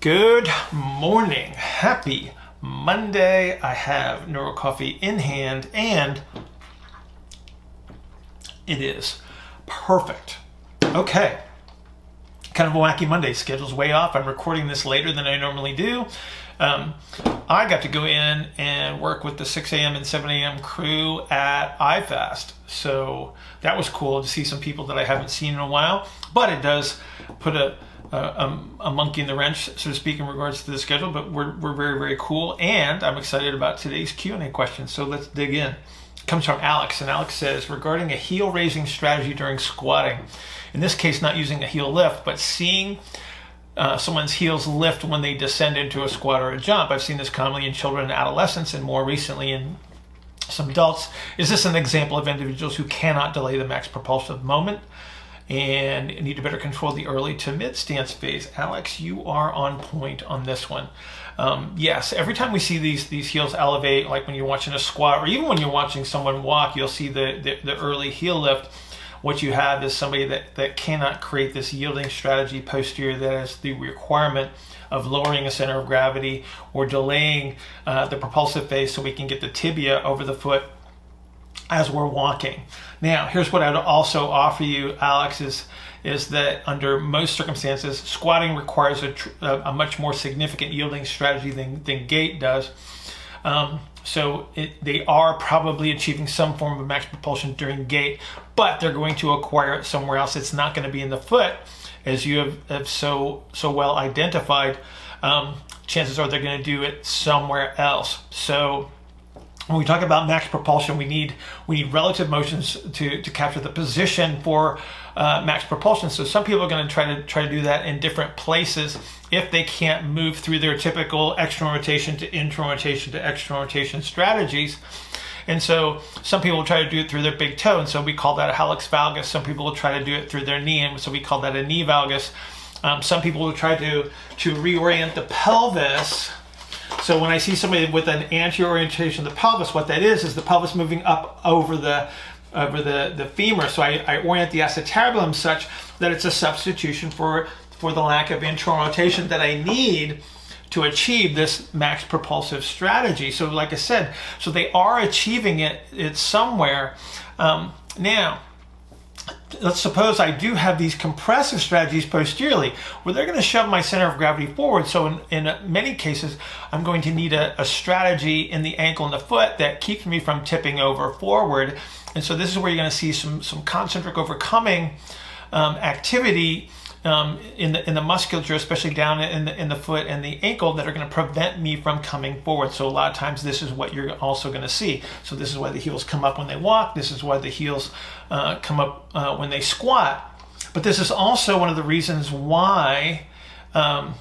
Good morning. Happy Monday. I have Neuro Coffee in hand and it is perfect. Okay. Kind of a wacky Monday. Schedule's way off. I'm recording this later than I normally do. Um, I got to go in and work with the 6 a.m. and 7 a.m. crew at iFast. So that was cool to see some people that I haven't seen in a while. But it does put a a, a, monkey in the wrench, so to speak, in regards to the schedule. But we're, we're very, very cool. And I'm excited about today's Q&A question. So let's dig in. It comes from Alex. And Alex says, regarding a heel raising strategy during squatting, in this case, not using a heel lift, but seeing uh, someone's heels lift when they descend into a squat or a jump. I've seen this commonly in children and adolescents and more recently in some adults. Is this an example of individuals who cannot delay the max propulsive moment? And need to better control the early to mid stance phase. Alex, you are on point on this one. Um, yes, every time we see these these heels elevate, like when you're watching a squat, or even when you're watching someone walk, you'll see the, the, the early heel lift. What you have is somebody that, that cannot create this yielding strategy posterior that has the requirement of lowering a center of gravity or delaying uh, the propulsive phase so we can get the tibia over the foot as we're walking. Now, here's what I'd also offer you, Alex, is, is that under most circumstances, squatting requires a, a much more significant yielding strategy than, than gait does. Um, so it, they are probably achieving some form of max propulsion during gait, but they're going to acquire it somewhere else. It's not going to be in the foot, as you have, have so so well identified. Um, chances are they're going to do it somewhere else. So when we talk about max propulsion, we need we need relative motions to, to capture the position for uh, max propulsion. So some people are going to try to try to do that in different places if they can't move through their typical external rotation to internal rotation to external rotation strategies. And so some people will try to do it through their big toe, and so we call that a hallux valgus. Some people will try to do it through their knee, and so we call that a knee valgus. Um, some people will try to to reorient the pelvis so when I see somebody with an anterior orientation of the pelvis, what that is is the pelvis moving up over the over the, the femur. So I, I orient the acetabulum such that it's a substitution for for the lack of internal rotation that I need to achieve this max propulsive strategy. So like I said, so they are achieving it, it somewhere. Um, now, let's suppose I do have these compressive strategies posteriorly, where they're going to shove my center of gravity forward. So in, in many cases, I'm going to need a, a, strategy in the ankle and the foot that keeps me from tipping over forward. And so this is where you're going to see some, some concentric overcoming um, activity um, in the in the musculature, especially down in the in the foot and the ankle, that are going to prevent me from coming forward. So a lot of times, this is what you're also going to see. So this is why the heels come up when they walk. This is why the heels uh, come up uh, when they squat. But this is also one of the reasons why um,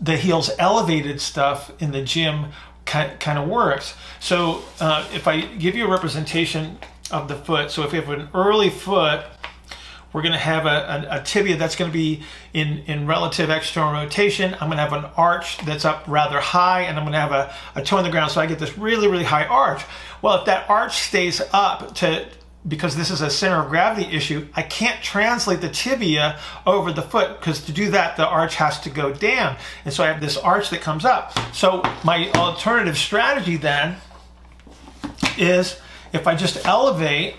the heels elevated stuff in the gym kind, kind of works. So uh, if I give you a representation of the foot, so if you have an early foot we're going to have a, a, a tibia that's going to be in, in relative external rotation. I'm going to have an arch that's up rather high, and I'm going to have a, a toe in the ground, so I get this really, really high arch. Well, if that arch stays up to because this is a center of gravity issue, I can't translate the tibia over the foot because to do that, the arch has to go down. And so I have this arch that comes up. So my alternative strategy then is if I just elevate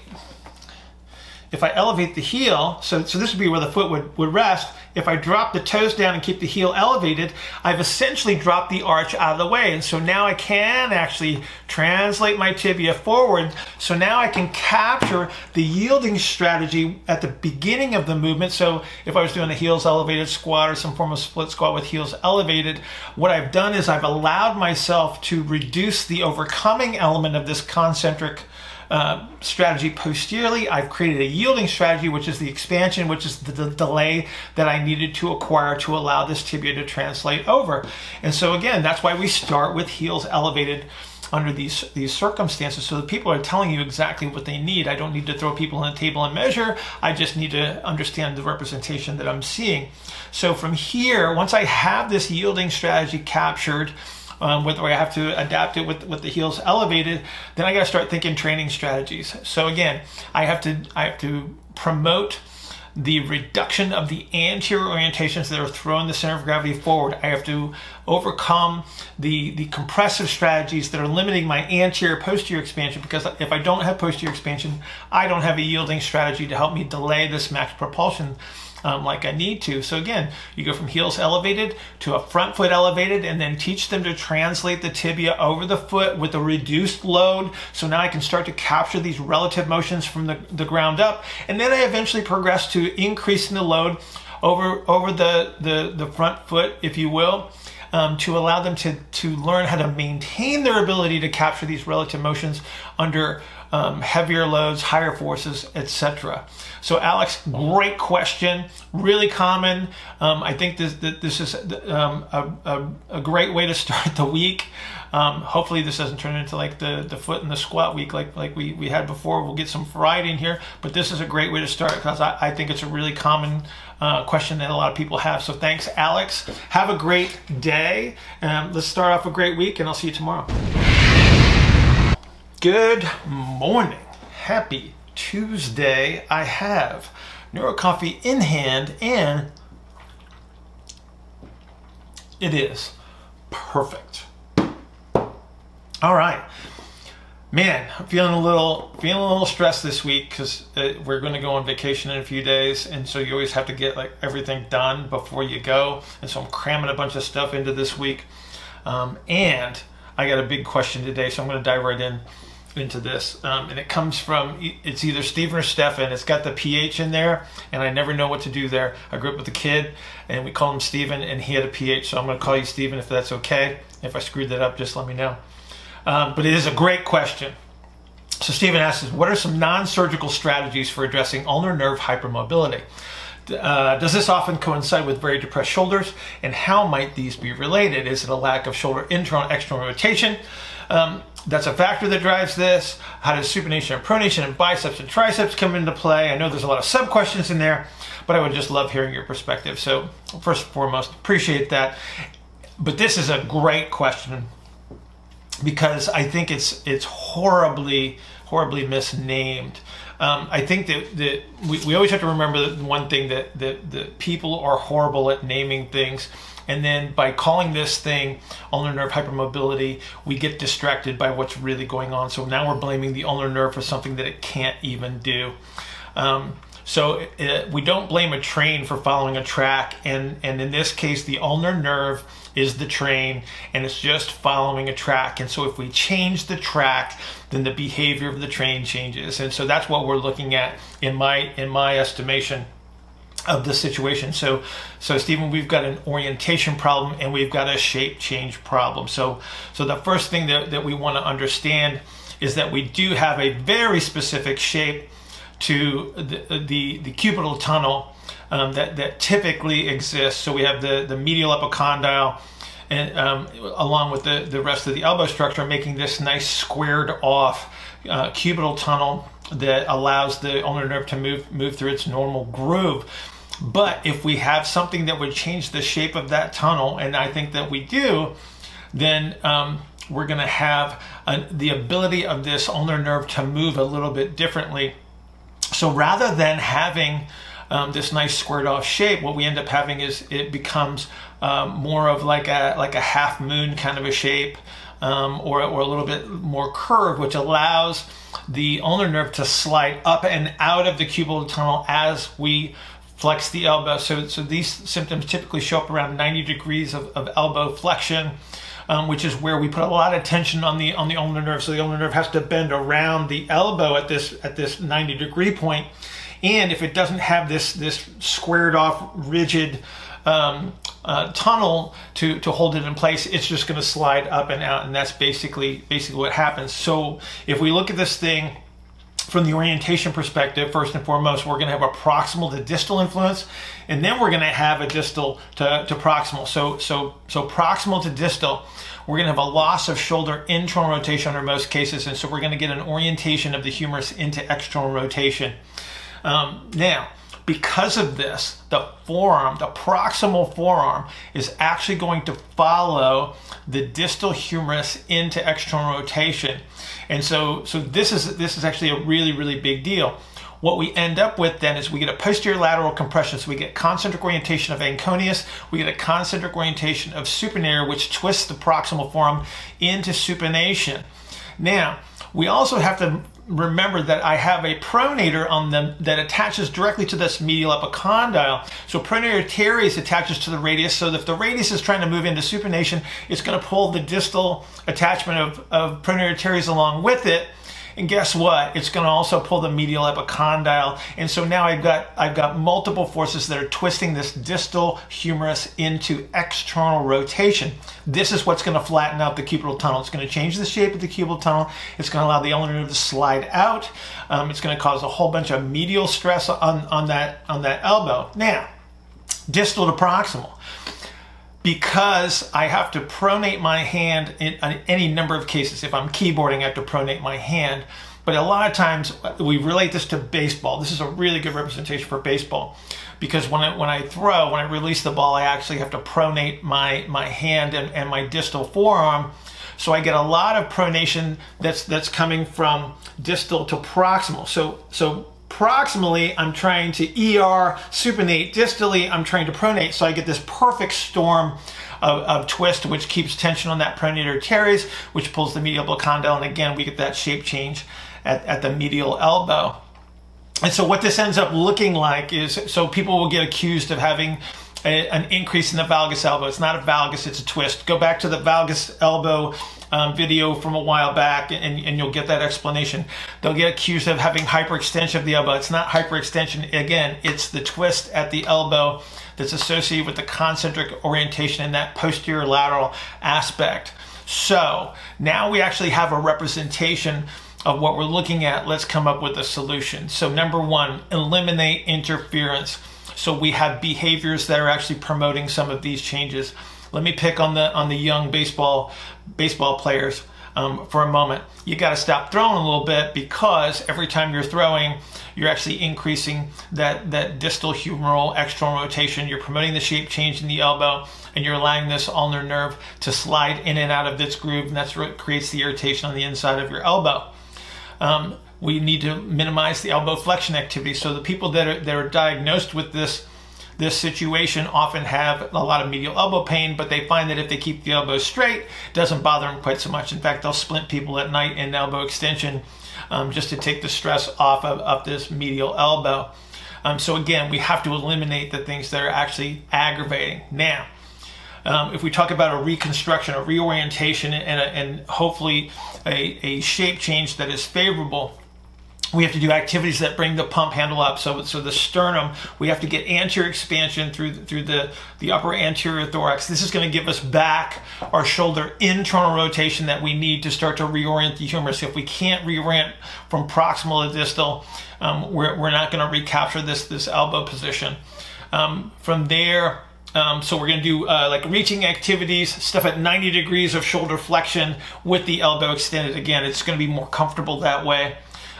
if I elevate the heel, so, so this would be where the foot would, would rest. If I drop the toes down and keep the heel elevated, I've essentially dropped the arch out of the way. And so now I can actually translate my tibia forward. So now I can capture the yielding strategy at the beginning of the movement. So if I was doing a heels elevated squat or some form of split squat with heels elevated, what I've done is I've allowed myself to reduce the overcoming element of this concentric uh, strategy posteriorly. I've created a yielding strategy, which is the expansion, which is the, the delay that I needed to acquire to allow this tibia to translate over. And so again, that's why we start with heels elevated under these these circumstances so that people are telling you exactly what they need i don't need to throw people on a table and measure i just need to understand the representation that i'm seeing so from here once i have this yielding strategy captured um, whether I have to adapt it with, with the heels elevated, then I got to start thinking training strategies. So again, I have to I have to promote the reduction of the anterior orientations that are throwing the center of gravity forward. I have to overcome the, the compressive strategies that are limiting my anterior posterior expansion because if I don't have posterior expansion, I don't have a yielding strategy to help me delay this max propulsion um, like I need to. So again, you go from heels elevated to a front foot elevated and then teach them to translate the tibia over the foot with a reduced load. So now I can start to capture these relative motions from the, the ground up. And then I eventually progress to increasing the load over, over the, the, the front foot, if you will. Um, to allow them to, to learn how to maintain their ability to capture these relative motions under um, heavier loads, higher forces, etc. So, Alex, great question. Really common. Um, I think this this is um, a, a, a, great way to start the week. Um, hopefully, this doesn't turn into like the, the foot and the squat week like like we, we had before. We'll get some variety in here, but this is a great way to start because I, I think it's a really common uh, question that a lot of people have. So, thanks, Alex. Have a great day. Um, let's start off a great week, and I'll see you tomorrow. Good morning. Happy Tuesday. I have Neuro Coffee in hand and it is perfect. All right. Man, I'm feeling a little feeling a little stressed this week because uh, we're going to go on vacation in a few days, and so you always have to get like everything done before you go. And so I'm cramming a bunch of stuff into this week, um, and I got a big question today, so I'm going to dive right in into this, um, and it comes from it's either Stephen or Stefan. It's got the PH in there, and I never know what to do there. I grew up with a kid, and we call him Stephen, and he had a PH, so I'm going to call you Stephen if that's okay. If I screwed that up, just let me know. Um, but it is a great question. So Stephen asks, what are some non-surgical strategies for addressing ulnar nerve hypermobility? Uh, does this often coincide with very depressed shoulders? And how might these be related? Is it a lack of shoulder internal external rotation? Um, that's a factor that drives this. How does supination and pronation and biceps and triceps come into play? I know there's a lot of sub questions in there, but I would just love hearing your perspective. So, first and foremost, appreciate that. But this is a great question because I think it's it's horribly horribly misnamed. Um, I think that, that we, we always have to remember that one thing that, that, that people are horrible at naming things and then by calling this thing ulnar nerve hypermobility, we get distracted by what's really going on. So now we're blaming the ulnar nerve for something that it can't even do. Um, so it, we don't blame a train for following a track, and, and in this case, the ulnar nerve is the train, and it's just following a track. And so if we change the track, then the behavior of the train changes. And so that's what we're looking at in my in my estimation of the situation. So, so Stephen, we've got an orientation problem and we've got a shape change problem. So, so the first thing that, that we want to understand is that we do have a very specific shape to the, the, the cubital tunnel um, that, that typically exists. So we have the, the medial epicondyle and um, along with the, the rest of the elbow structure, making this nice squared off uh, cubital tunnel that allows the ulnar nerve to move move through its normal groove. But if we have something that would change the shape of that tunnel, and I think that we do, then um, we're going to have the ability of this ulnar nerve to move a little bit differently. So rather than having um, this nice squared off shape, what we end up having is it becomes um, more of like a like a half moon kind of a shape, um, or or a little bit more curved, which allows the ulnar nerve to slide up and out of the cubital tunnel as we flex the elbow. So, so these symptoms typically show up around 90 degrees of, of elbow flexion, um, which is where we put a lot of tension on the on the ulnar nerve. So the ulnar nerve has to bend around the elbow at this at this 90 degree point. And if it doesn't have this this squared off rigid um, uh, tunnel to, to hold it in place, it's just going to slide up and out, and that's basically basically what happens. So if we look at this thing from the orientation perspective, first and foremost, we're going to have a proximal to distal influence, and then we're going to have a distal to, to proximal. So, so, so proximal to distal, we're going to have a loss of shoulder internal rotation under most cases, and so we're going to get an orientation of the humerus into external rotation. Um, now, because of this, the forearm, the proximal forearm, is actually going to follow the distal humerus into external rotation. And so, so this is this is actually a really really big deal. what we end up with then is we get a posterior lateral compression. So we get concentric orientation of anconeus, we get a concentric orientation of supinator, which twists the proximal forearm into supination. Now, we also have to remember that I have a pronator on them that attaches directly to this medial epicondyle. So pronator teres attaches to the radius. So if the radius is trying to move into supination, it's going to pull the distal attachment of, of pronator teres along with it. And guess what? It's going to also pull the medial epicondyle. And so now I've got I've got multiple forces that are twisting this distal humerus into external rotation. This is what's going to flatten out the cubital tunnel. It's going to change the shape of the cubital tunnel. It's going to allow the ulnar nerve to slide out. Um, it's going to cause a whole bunch of medial stress on, on that on that elbow. Now, distal to proximal because I have to pronate my hand in, any number of cases. If I'm keyboarding, I have to pronate my hand. But a lot of times we relate this to baseball. This is a really good representation for baseball because when I, when I throw, when I release the ball, I actually have to pronate my, my hand and, and my distal forearm. So I get a lot of pronation that's that's coming from distal to proximal. So so proximally, I'm trying to ER supinate. Distally, I'm trying to pronate. So I get this perfect storm of, of twist, which keeps tension on that pronator teres, which pulls the medial condyle. And again, we get that shape change at, at the medial elbow. And so what this ends up looking like is, so people will get accused of having a, an increase in the valgus elbow. It's not a valgus, it's a twist. Go back to the valgus elbow um, video from a while back and, and you'll get that explanation. They'll get accused of having hyperextension of the elbow. It's not hyperextension. Again, it's the twist at the elbow that's associated with the concentric orientation in that posterior lateral aspect. So now we actually have a representation of what we're looking at. Let's come up with a solution. So number one, eliminate interference. So we have behaviors that are actually promoting some of these changes. Let me pick on the on the young baseball baseball players um, for a moment. You got to stop throwing a little bit because every time you're throwing, you're actually increasing that that distal humeral external rotation. You're promoting the shape change in the elbow, and you're allowing this ulnar nerve to slide in and out of its groove, and that's what creates the irritation on the inside of your elbow. Um, we need to minimize the elbow flexion activity. So the people that are that are diagnosed with this this situation often have a lot of medial elbow pain, but they find that if they keep the elbow straight, it doesn't bother them quite so much. In fact, they'll splint people at night in elbow extension um, just to take the stress off of, of this medial elbow. Um, so again, we have to eliminate the things that are actually aggravating. Now, um, if we talk about a reconstruction, a reorientation, and, a, and hopefully a, a shape change that is favorable, we have to do activities that bring the pump handle up. So, so the sternum, we have to get anterior expansion through the, through the, the upper anterior thorax. This is going to give us back our shoulder internal rotation that we need to start to reorient the humerus. If we can't reorient from proximal to distal, um, we're, we're not going to recapture this, this elbow position. Um, from there, um, so we're going to do uh, like reaching activities, stuff at 90 degrees of shoulder flexion with the elbow extended. Again, it's going to be more comfortable that way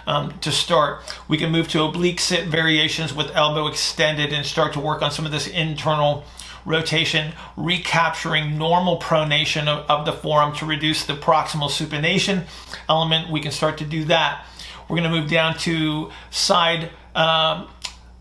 um, to start. We can move to oblique sit variations with elbow extended and start to work on some of this internal rotation, recapturing normal pronation of, of the forearm to reduce the proximal supination element. We can start to do that. We're going to move down to side um,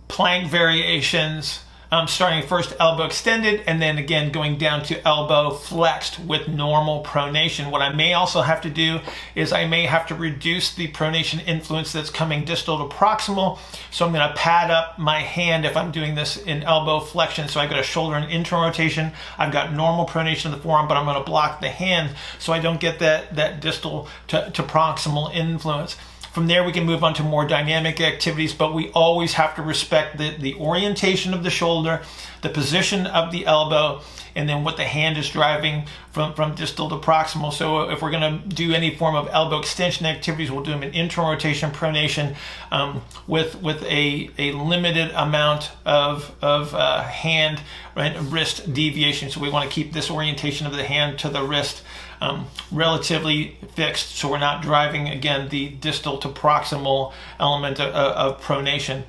plank variations um, starting first elbow extended and then again going down to elbow flexed with normal pronation. What I may also have to do is I may have to reduce the pronation influence that's coming distal to proximal. So I'm going to pad up my hand if I'm doing this in elbow flexion. So I've got a shoulder and internal rotation. I've got normal pronation of the forearm, but I'm going to block the hand so I don't get that, that distal to, to proximal influence. From there, we can move on to more dynamic activities, but we always have to respect the, the orientation of the shoulder, the position of the elbow, and then what the hand is driving from, from distal to proximal. So if we're going to do any form of elbow extension activities, we'll do them in internal rotation, pronation, um, with with a, a limited amount of, of uh, hand and wrist deviation. So we want to keep this orientation of the hand to the wrist um, relatively fixed, so we're not driving again the distal to proximal element of, of pronation.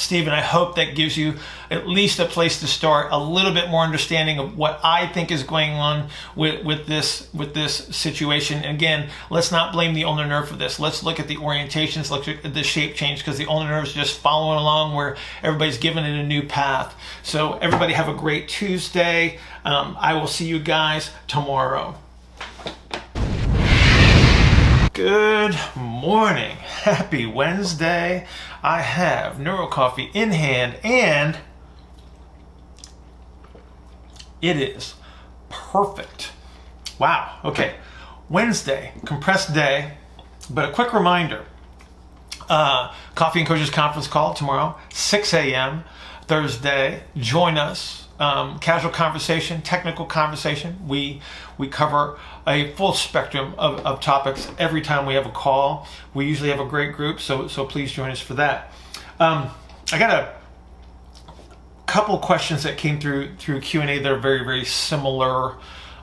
Stephen, I hope that gives you at least a place to start, a little bit more understanding of what I think is going on with, with this with this situation. And again, let's not blame the ulnar nerve for this. Let's look at the orientations, look at the shape change, because the ulnar nerve is just following along where everybody's given it a new path. So everybody have a great Tuesday. Um, I will see you guys tomorrow. Good morning. Happy Wednesday. I have Neuro Coffee in hand and it is perfect. Wow. Okay. Wednesday, compressed day, but a quick reminder uh, Coffee and Coaches Conference call tomorrow, 6 a.m. Thursday. Join us um, casual conversation, technical conversation. We we cover a full spectrum of, of topics every time we have a call. We usually have a great group, so so please join us for that. Um, I got a couple questions that came through through Q and A that are very very similar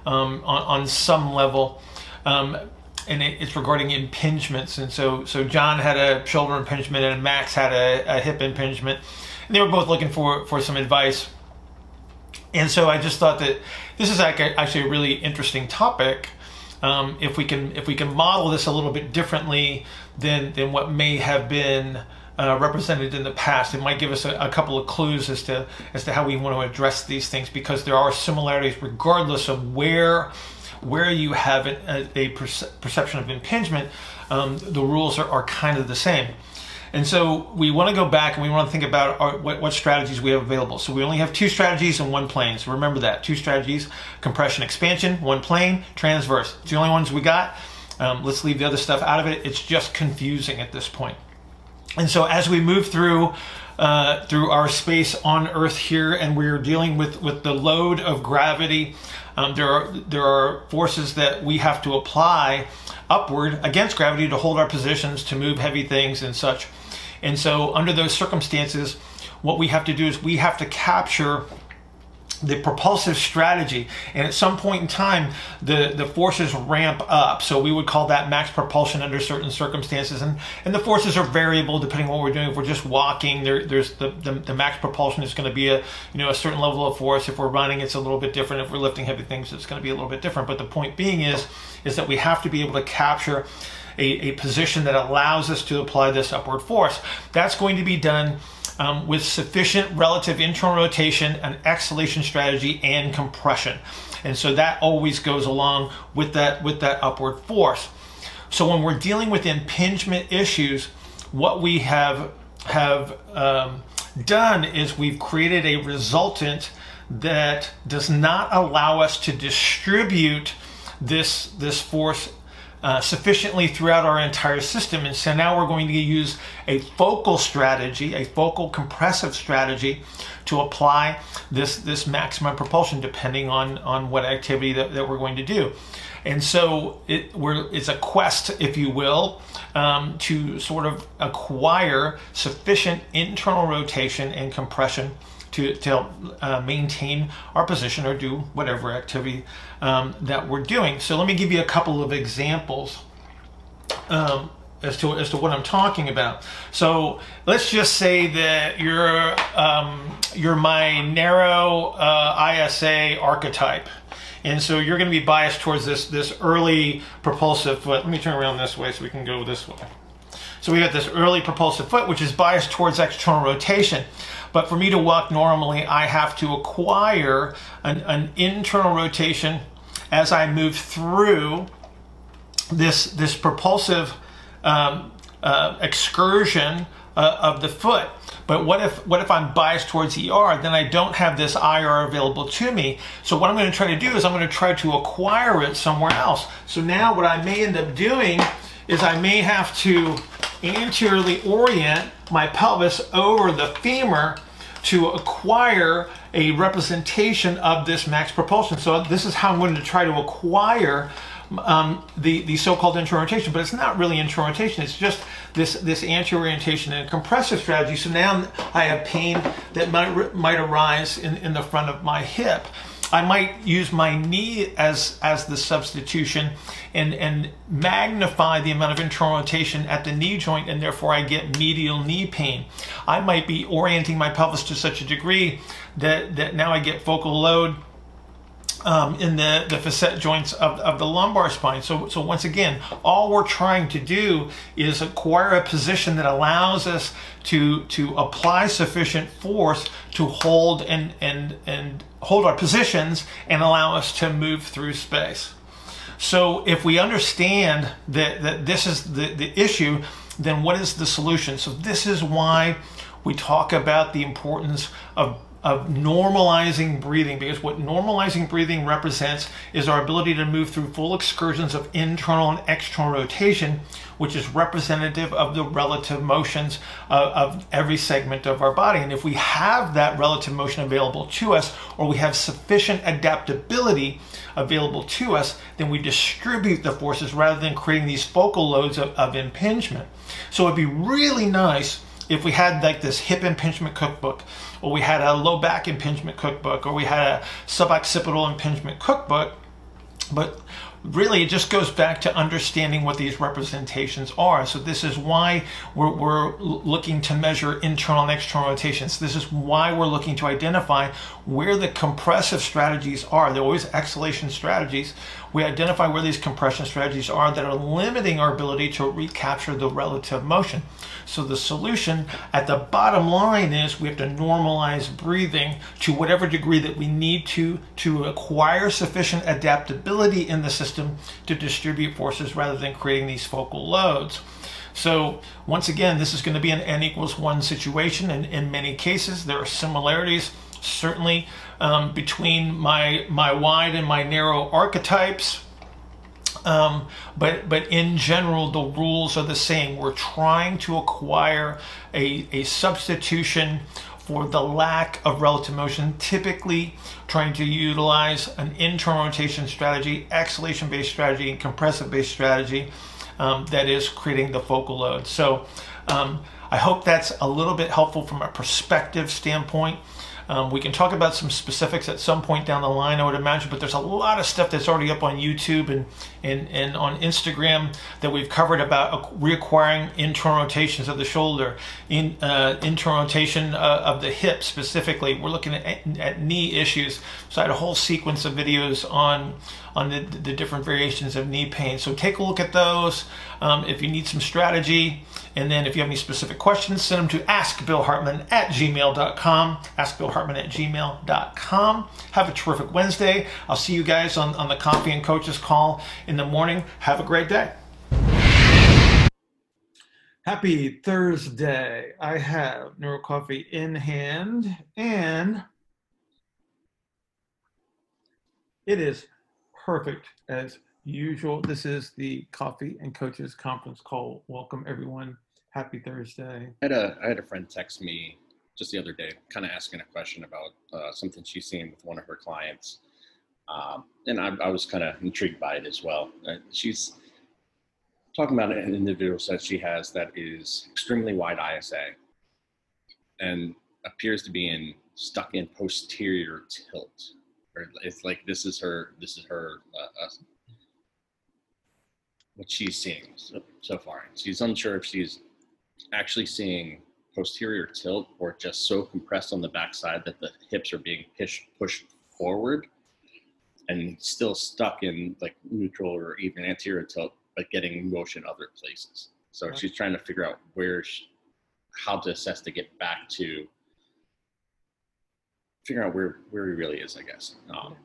um, on, on some level. Um, and it, it's regarding impingements. And so, so John had a shoulder impingement, and Max had a, a hip impingement. And they were both looking for for some advice and so I just thought that this is actually a really interesting topic. Um, if we can if we can model this a little bit differently than than what may have been uh, represented in the past, it might give us a, a, couple of clues as to as to how we want to address these things because there are similarities regardless of where where you have a, a perce- perception of impingement. Um, the rules are, are kind of the same. And so we want to go back and we want to think about our, what, what, strategies we have available. So we only have two strategies and one plane. So remember that two strategies: compression, expansion, one plane, transverse. It's the only ones we got. Um, let's leave the other stuff out of it. It's just confusing at this point. And so as we move through uh, through our space on Earth here, and we're dealing with with the load of gravity, um, there are there are forces that we have to apply upward against gravity to hold our positions, to move heavy things and such. And so, under those circumstances, what we have to do is we have to capture the propulsive strategy. And at some point in time the the forces ramp up. So we would call that max propulsion under certain circumstances. And and the forces are variable depending on what we're doing. If we're just walking there there's the, the, the max propulsion is going to be a you know a certain level of force. If we're running it's a little bit different. If we're lifting heavy things it's going to be a little bit different. But the point being is is that we have to be able to capture a, a position that allows us to apply this upward force. That's going to be done um, with sufficient relative internal rotation, an exhalation strategy, and compression. And so that always goes along with that with that upward force. So when we're dealing with impingement issues, what we have have um, done is we've created a resultant that does not allow us to distribute this this force uh, sufficiently throughout our entire system. And so now we're going to use a focal strategy, a focal compressive strategy to apply this, this maximum propulsion depending on, on what activity that, that we're going to do. And so it, it's a quest, if you will, um, to sort of acquire sufficient internal rotation and compression to, to uh, maintain our position or do whatever activity um, that we're doing. So let me give you a couple of examples um, as to as to what I'm talking about. So let's just say that you're um, you're my narrow uh, ISA archetype. And so you're going to be biased towards this this early propulsive foot. Let me turn around this way so we can go this way. So we got this early propulsive foot, which is biased towards external rotation. But for me to walk normally, I have to acquire an, an internal rotation as I move through this, this propulsive um, uh, excursion uh, of the foot. But what if what if I'm biased towards ER? Then I don't have this IR available to me. So what I'm going to try to do is I'm going to try to acquire it somewhere else. So now what I may end up doing is I may have to anteriorly orient my pelvis over the femur to acquire a representation of this max propulsion. So this is how I'm going to try to acquire um, the, the so-called inter-orientation, but it's not really inter-orientation. It's just this, this anti-orientation and compressive strategy. So now I have pain that might, might arise in, in the front of my hip. I might use my knee as as the substitution and and magnify the amount of internal rotation at the knee joint and therefore I get medial knee pain. I might be orienting my pelvis to such a degree that that now I get focal load um, in the, the facet joints of, of the lumbar spine. So, so once again, all we're trying to do is acquire a position that allows us to, to apply sufficient force to hold and, and, and hold our positions and allow us to move through space. So if we understand that, that this is the, the issue, then what is the solution? So this is why we talk about the importance of of normalizing breathing because what normalizing breathing represents is our ability to move through full excursions of internal and external rotation, which is representative of the relative motions of, of every segment of our body. And if we have that relative motion available to us, or we have sufficient adaptability available to us, then we distribute the forces rather than creating these focal loads of, of impingement. So it'd be really nice if we had like this hip impingement cookbook, or we had a low back impingement cookbook, or we had a suboccipital impingement cookbook, but really it just goes back to understanding what these representations are. So this is why we're, we're, looking to measure internal and external rotations. This is why we're looking to identify where the compressive strategies are. They're always exhalation strategies. We identify where these compression strategies are that are limiting our ability to recapture the relative motion. So the solution at the bottom line is we have to normalize breathing to whatever degree that we need to to acquire sufficient adaptability in the system to distribute forces rather than creating these focal loads. So once again, this is going to be an n equals one situation. And in many cases, there are similarities certainly um, between my my wide and my narrow archetypes. Um, but but in general, the rules are the same. We're trying to acquire a, a substitution for the lack of relative motion, typically trying to utilize an internal rotation strategy, exhalation based strategy, and compressive based strategy um, that is creating the focal load. So um, I hope that's a little bit helpful from a perspective standpoint. Um, we can talk about some specifics at some point down the line, I would imagine, but there's a lot of stuff that's already up on YouTube and, and, and on Instagram that we've covered about reacquiring internal rotations of the shoulder, in, uh, internal rotation uh, of the hip specifically. We're looking at, at knee issues. So I had a whole sequence of videos on on the, the different variations of knee pain. So take a look at those. Um, if you need some strategy, and then if you have any specific questions, send them to askbillhartman at gmail.com. Askbillhartman at gmail.com. Have a terrific Wednesday. I'll see you guys on, on the Coffee and Coaches call in the morning. Have a great day. Happy Thursday. I have Neuro Coffee in hand and it is perfect as usual. This is the Coffee and Coaches conference call. Welcome everyone. Happy Thursday. I had a I had a friend text me just the other day, kind of asking a question about uh, something she's seen with one of her clients, um, and I, I was kind of intrigued by it as well. Uh, she's talking about an individual that she has that is extremely wide ISA, and appears to be in stuck in posterior tilt or it's like this is her this is her uh, uh, what she's seeing so, so far she's unsure if she's actually seeing posterior tilt or just so compressed on the backside that the hips are being pushed pushed forward and still stuck in like neutral or even anterior tilt but getting motion other places so she's trying to figure out where she, how to assess to get back to figure out where where he really is, I guess. Um,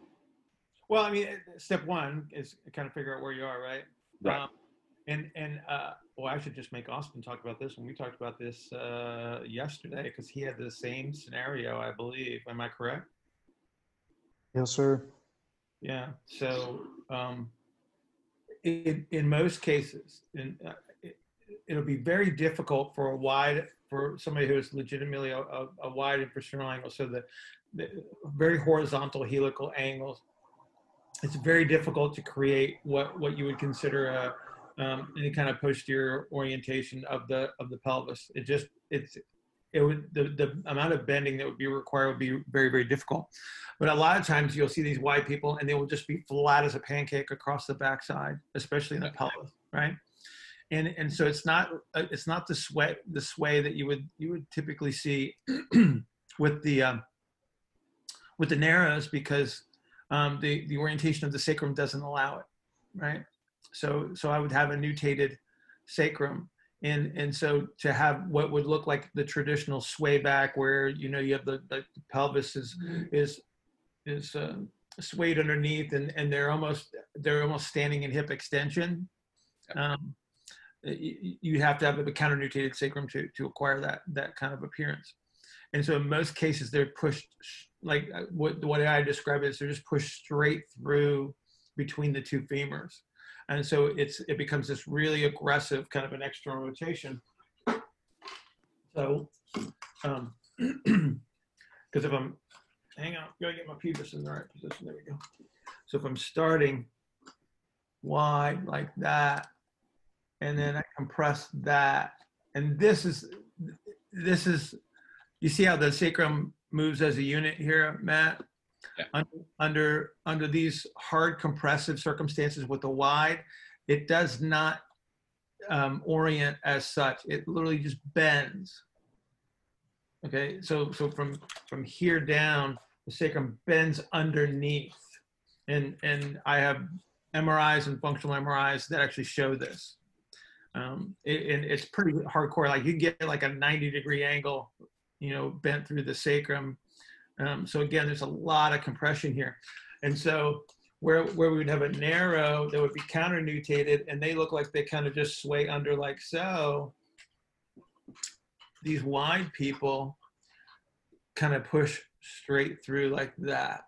well, I mean, step one is kind of figure out where you are, right? Right. Um, and and uh, well, I should just make Austin talk about this. When we talked about this uh, yesterday, because he had the same scenario, I believe. Am I correct? Yes, sir. Yeah. So, um, in in most cases, in, uh, it, it'll be very difficult for a wide for somebody who is legitimately a, a, a wide infrasternal angle. So the very horizontal helical angles. It's very difficult to create what, what you would consider a, um, any kind of posterior orientation of the of the pelvis. It just it's it would the, the amount of bending that would be required would be very very difficult. But a lot of times you'll see these wide people and they will just be flat as a pancake across the backside especially in the pelvis right? And and so it's not uh, it's not the sway the sway that you would you would typically see with the um, with the narrows because um, the the orientation of the sacrum doesn't allow it right so so i would have a nutated sacrum. And and so to have what would look like the traditional sway back where you know you have the, the pelvis is is is uh, swayed underneath and and they're almost they're almost standing in hip extension. Um, you, you have to have a counter-nutated sacrum to to acquire that that kind of appearance. And so in most cases they're pushed like uh, what i describe is they're just pushed straight through between the two femurs and so it's it becomes this really aggressive kind of an external rotation. So, um, because if I'm, hang on, gotta get my pubis in the right position. There we go. So if I'm starting wide like that, and then I compress that, and this is this is, you see how the sacrum moves as a unit here, Matt? Yeah. Under, under under these hard compressive circumstances with the wide, it does not um, orient as such. It literally just bends. Okay, so so from from here down, the sacrum bends underneath, and and I have MRIs and functional MRIs that actually show this. Um, it, and it's pretty hardcore. Like you get like a 90 degree angle, you know, bent through the sacrum um, so again, there's a lot of compression here. And so where, where we would have a narrow that would be counter-nutated and they look like they kind of just sway under like so, these wide people kind of push straight through like that.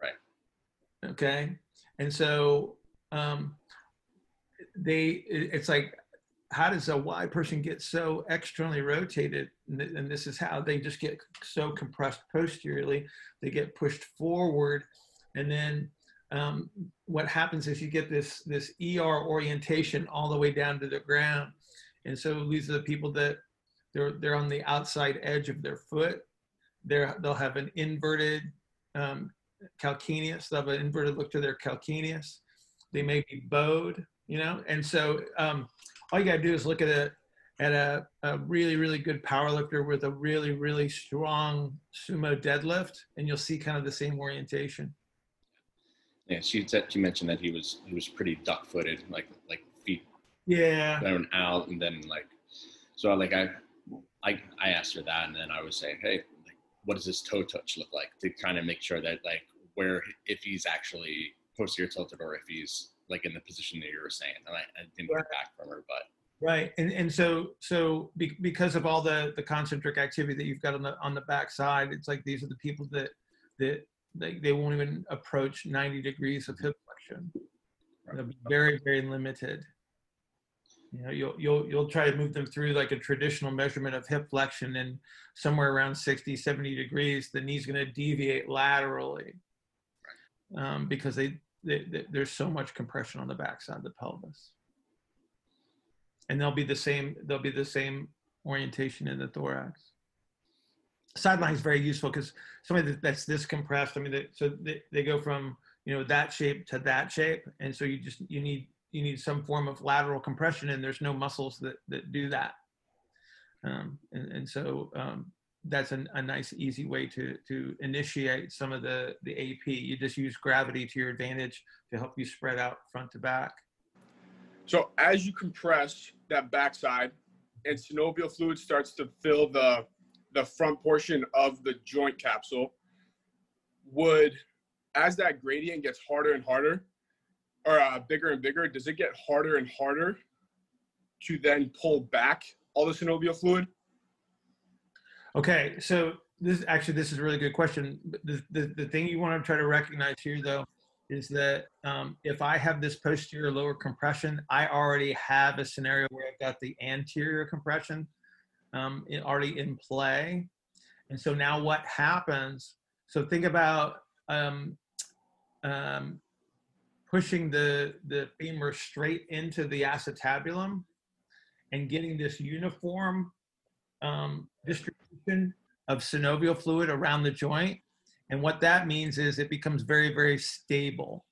Right. Okay. And so um, they, it's like how does a wide person get so externally rotated? And this is how they just get so compressed posteriorly. They get pushed forward, and then um, what happens is you get this this ER orientation all the way down to the ground. And so these are the people that they're they're on the outside edge of their foot. They're they'll have an inverted um, calcaneus. They'll have an inverted look to their calcaneus. They may be bowed, you know. And so um, all you got to do is look at a at a, a really really good power lifter with a really really strong sumo deadlift, and you'll see kind of the same orientation. Yeah, she said she mentioned that he was he was pretty duck footed, like like feet yeah down out, and then like so like I I I asked her that, and then I was saying, hey, like, what does his toe touch look like to kind of make sure that like where if he's actually posterior tilted or if he's like in the position that you were saying. And I, I didn't right. get back from her, but right. And and so so be, because of all the the concentric activity that you've got on the on the back side, it's like these are the people that that they, they won't even approach 90 degrees of hip flexion. They'll be very very limited. You know, you'll you'll you'll try to move them through like a traditional measurement of hip flexion, and somewhere around 60, 70 degrees, the knee's going to deviate laterally um, because they they, they, there's so much compression on the backside of the pelvis. And they'll be the same, they'll be the same orientation in the thorax. Sideline is very useful because somebody that's this compressed, I mean, they, so they, they go from, you know, that shape to that shape. And so you just, you need, you need some form of lateral compression and there's no muscles that, that do that. Um, and, and so um, that's an, a nice easy way to to initiate some of the the AP. You just use gravity to your advantage to help you spread out front to back. So as you compress that backside and synovial fluid starts to fill the the front portion of the joint capsule, would as that gradient gets harder and harder or uh, bigger and bigger, does it get harder and harder to then pull back all the synovial fluid? Okay, so this actually this is a really good question. The, the, the thing you want to try to recognize here though is that um, if I have this posterior lower compression, I already have a scenario where I've got the anterior compression um, already in play. And so now what happens? So think about um, um, pushing the, the femur straight into the acetabulum and getting this uniform um, of synovial fluid around the joint. And what that means is it becomes very, very stable,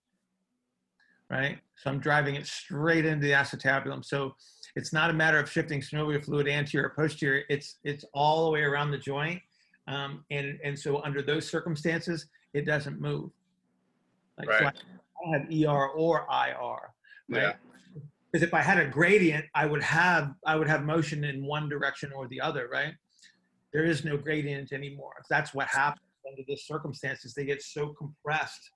right? So I'm driving it straight into the acetabulum. So it's not a matter of shifting synovial fluid anterior or posterior. It's it's all the way around the joint, um, and and so under those circumstances, it doesn't move. Like so I Right. don't have ER or IR, right? Because if I had a gradient, I would have I would have motion in one direction or the other, right? There is no gradient anymore. That's what happens under the circumstances. They get so compressed,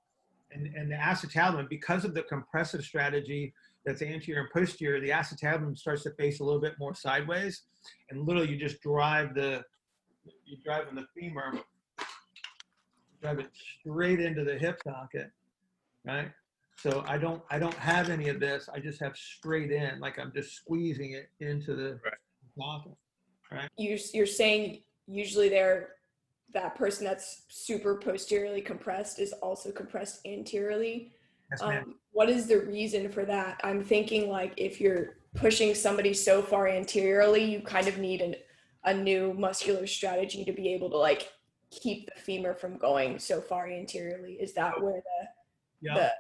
and and the acetabulum, because of the compressive strategy that's anterior and posterior, the acetabulum starts to face a little bit more sideways, and literally you just drive the you drive driving the femur, drive it straight into the hip socket, right? So I don't I don't have any of this. I just have straight in, like I'm just squeezing it into the Right. socket. You you're saying usually they're that person that's super posteriorly compressed is also compressed anteriorly. Yes. Um, what is the reason for that? I'm thinking like if you're pushing somebody so far anteriorly, you kind of need an, a new muscular strategy to be able to like keep the femur from going so far anteriorly. Is that where the yeah. the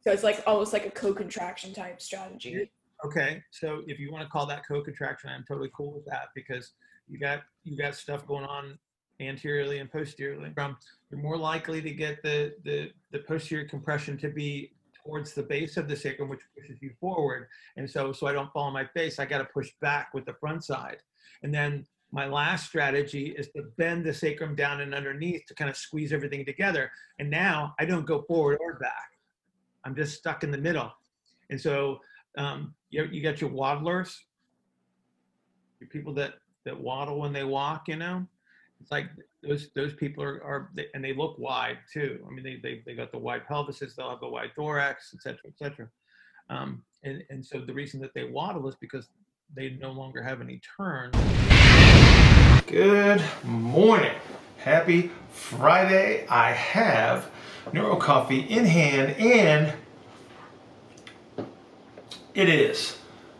so it's like almost like a co-contraction type strategy. Okay, so if you want to call that co-contraction, I'm totally cool with that because you got you got stuff going on anteriorly and posteriorly. Um, you're more likely to get the the the posterior compression to be towards the base of the sacrum, which pushes you forward. And so so I don't fall on my face, I got to push back with the front side. And then my last strategy is to bend the sacrum down and underneath to kind of squeeze everything together. And now I don't go forward or back. I'm just stuck in the middle. And so um, you, you got your waddlers, your people that, that waddle when they walk, you know, it's like those, those people are, are they, and they look wide too. I mean, they, they, they got the wide pelvises, they'll have the wide thorax, et cetera, et cetera. Um, and, and so the reason that they waddle is because they no longer have any turn. Good morning. Happy Friday. I have Neuro Coffee in hand and it is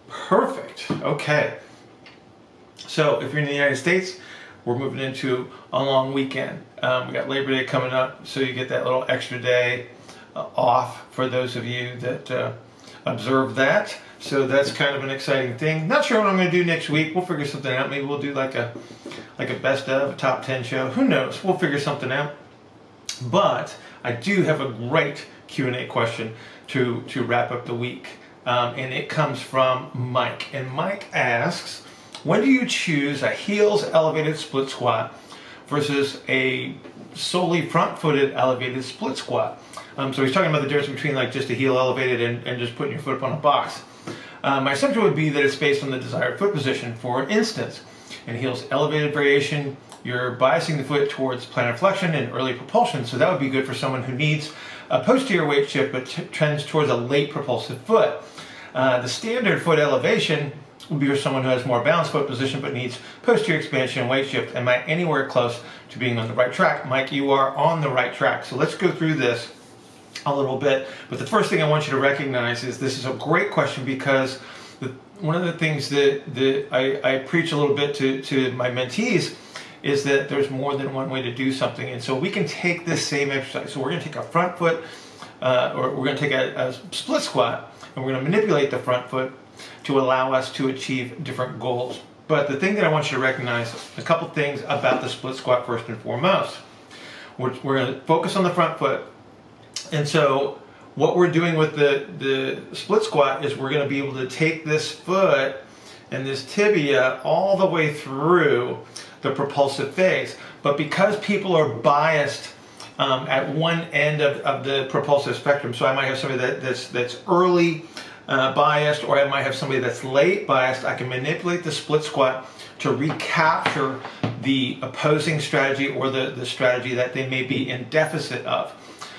perfect. Okay. So if you're in the United States, we're moving into a long weekend. Um, we got Labor Day coming up, so you get that little extra day uh, off for those of you that uh, observe that. So that's kind of an exciting thing. Not sure what I'm going to do next week. We'll figure something out. Maybe we'll do like a like a best of a top 10 show. Who knows? We'll figure something out. But I do have a great Q&A question to to wrap up the week. Um, and it comes from Mike. And Mike asks, when do you choose a heels elevated split squat versus a solely front-footed elevated split squat? Um, so he's talking about the difference between like just a heel elevated and, and just putting your foot up on a box. Uh, my assumption would be that it's based on the desired foot position. For an instance, in heels elevated variation, you're biasing the foot towards plantar flexion and early propulsion, so that would be good for someone who needs a posterior weight shift but trends towards a late propulsive foot. Uh, the standard foot elevation would be for someone who has more balanced foot position but needs posterior expansion and weight shift. Am I anywhere close to being on the right track? Mike, you are on the right track. So let's go through this a little bit. But the first thing I want you to recognize is this is a great question because the, one of the things that, that I, I preach a little bit to, to my mentees is that there's more than one way to do something. And so we can take this same exercise. So we're going to take a front foot, uh, or we're going to take a, a split squat, and we're going to manipulate the front foot to allow us to achieve different goals. But the thing that I want you to recognize, a couple things about the split squat first and foremost. We're, we're going to focus on the front foot. And so what we're doing with the, the split squat is we're going to be able to take this foot and this tibia all the way through the propulsive phase. But because people are biased um, at one end of, of the propulsive spectrum, so I might have somebody that, that's, that's early uh, biased or I might have somebody that's late biased, I can manipulate the split squat to recapture the opposing strategy or the, the strategy that they may be in deficit of.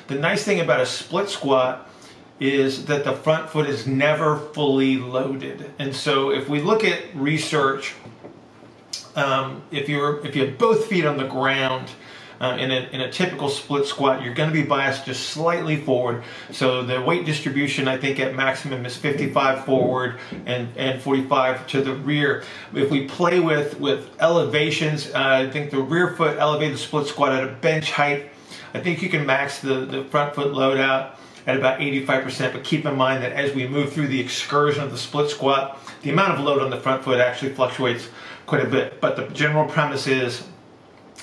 The nice thing about a split squat is that the front foot is never fully loaded. And so if we look at research, um, if you're if you have both feet on the ground, um, in, a, in a typical split squat, you're going to be biased just slightly forward. So the weight distribution, I think at maximum is 55 forward and, and 45 to the rear. If we play with, with elevations, uh, I think the rear foot elevated split squat at a bench height, I think you can max the, the front foot load out at about 85%, but keep in mind that as we move through the excursion of the split squat, the amount of load on the front foot actually fluctuates quite a bit. But the general premise is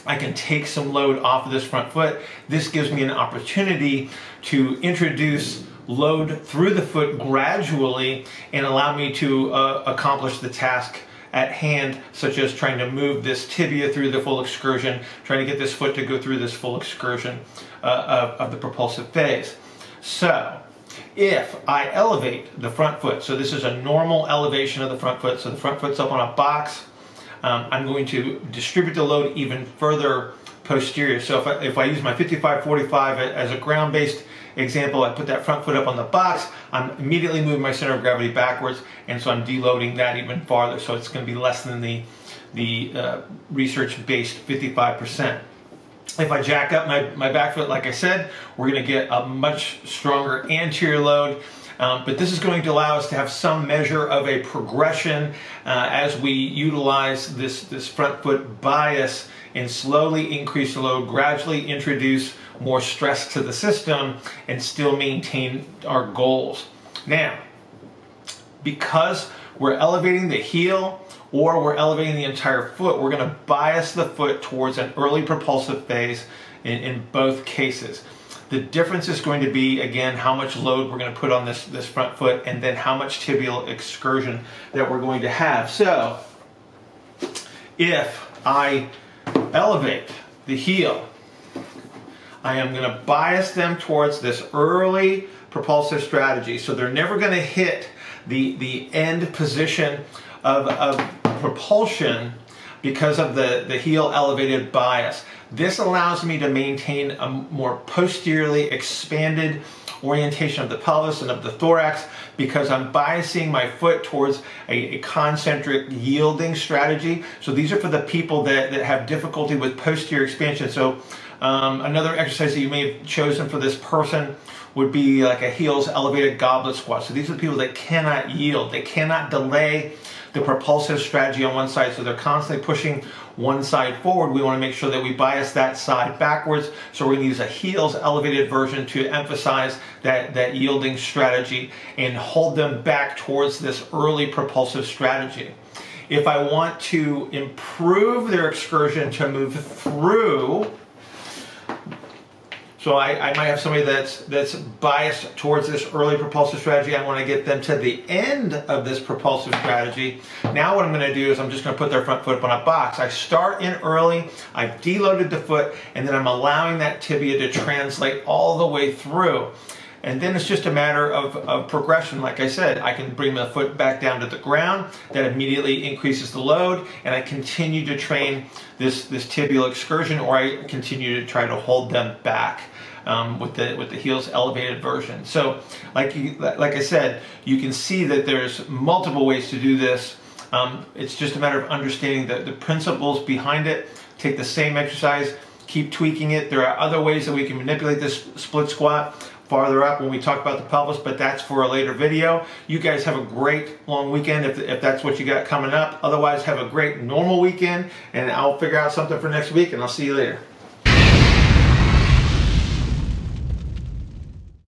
I can take some load off of this front foot. This gives me an opportunity to introduce load through the foot gradually and allow me to uh, accomplish the task at hand, such as trying to move this tibia through the full excursion, trying to get this foot to go through this full excursion uh, of, of the propulsive phase. So, if I elevate the front foot, so this is a normal elevation of the front foot, so the front foot's up on a box, um, I'm going to distribute the load even further posterior. So if I, if I use my 55-45 as a ground-based example, I put that front foot up on the box, I'm immediately moving my center of gravity backwards, and so I'm deloading that even farther. So it's going to be less than the, the uh, research-based 55%. If I jack up my, my back foot, like I said, we're going to get a much stronger anterior load. Um, but this is going to allow us to have some measure of a progression uh, as we utilize this, this front foot bias and slowly increase the load, gradually introduce more stress to the system, and still maintain our goals. Now, because we're elevating the heel or we're elevating the entire foot, we're going to bias the foot towards an early propulsive phase in, in both cases. The difference is going to be, again, how much load we're going to put on this, this front foot and then how much tibial excursion that we're going to have. So, if I elevate the heel, I am going to bias them towards this early propulsive strategy. So they're never going to hit the, the end position of, of propulsion because of the, the heel elevated bias. This allows me to maintain a more posteriorly expanded orientation of the pelvis and of the thorax because I'm biasing my foot towards a, a, concentric yielding strategy. So these are for the people that, that have difficulty with posterior expansion. So um, another exercise that you may have chosen for this person would be like a heels elevated goblet squat. So these are people that cannot yield. They cannot delay the propulsive strategy on one side. So they're constantly pushing one side forward. We want to make sure that we bias that side backwards. So we're going to use a heels elevated version to emphasize that, that yielding strategy and hold them back towards this early propulsive strategy. If I want to improve their excursion to move through so I, I, might have somebody that's that's biased towards this early propulsive strategy. I want to get them to the end of this propulsive strategy. Now what I'm going to do is I'm just going to put their front foot up on a box. I start in early, I've deloaded the foot, and then I'm allowing that tibia to translate all the way through. And then it's just a matter of, of progression. Like I said, I can bring the foot back down to the ground. That immediately increases the load. And I continue to train this, this tibial excursion or I continue to try to hold them back. Um, with the with the heels elevated version. So, like you, like I said, you can see that there's multiple ways to do this. Um, it's just a matter of understanding the, the principles behind it. Take the same exercise, keep tweaking it. There are other ways that we can manipulate this split squat farther up when we talk about the pelvis, but that's for a later video. You guys have a great long weekend if, if that's what you got coming up. Otherwise, have a great normal weekend, and I'll figure out something for next week, and I'll see you later.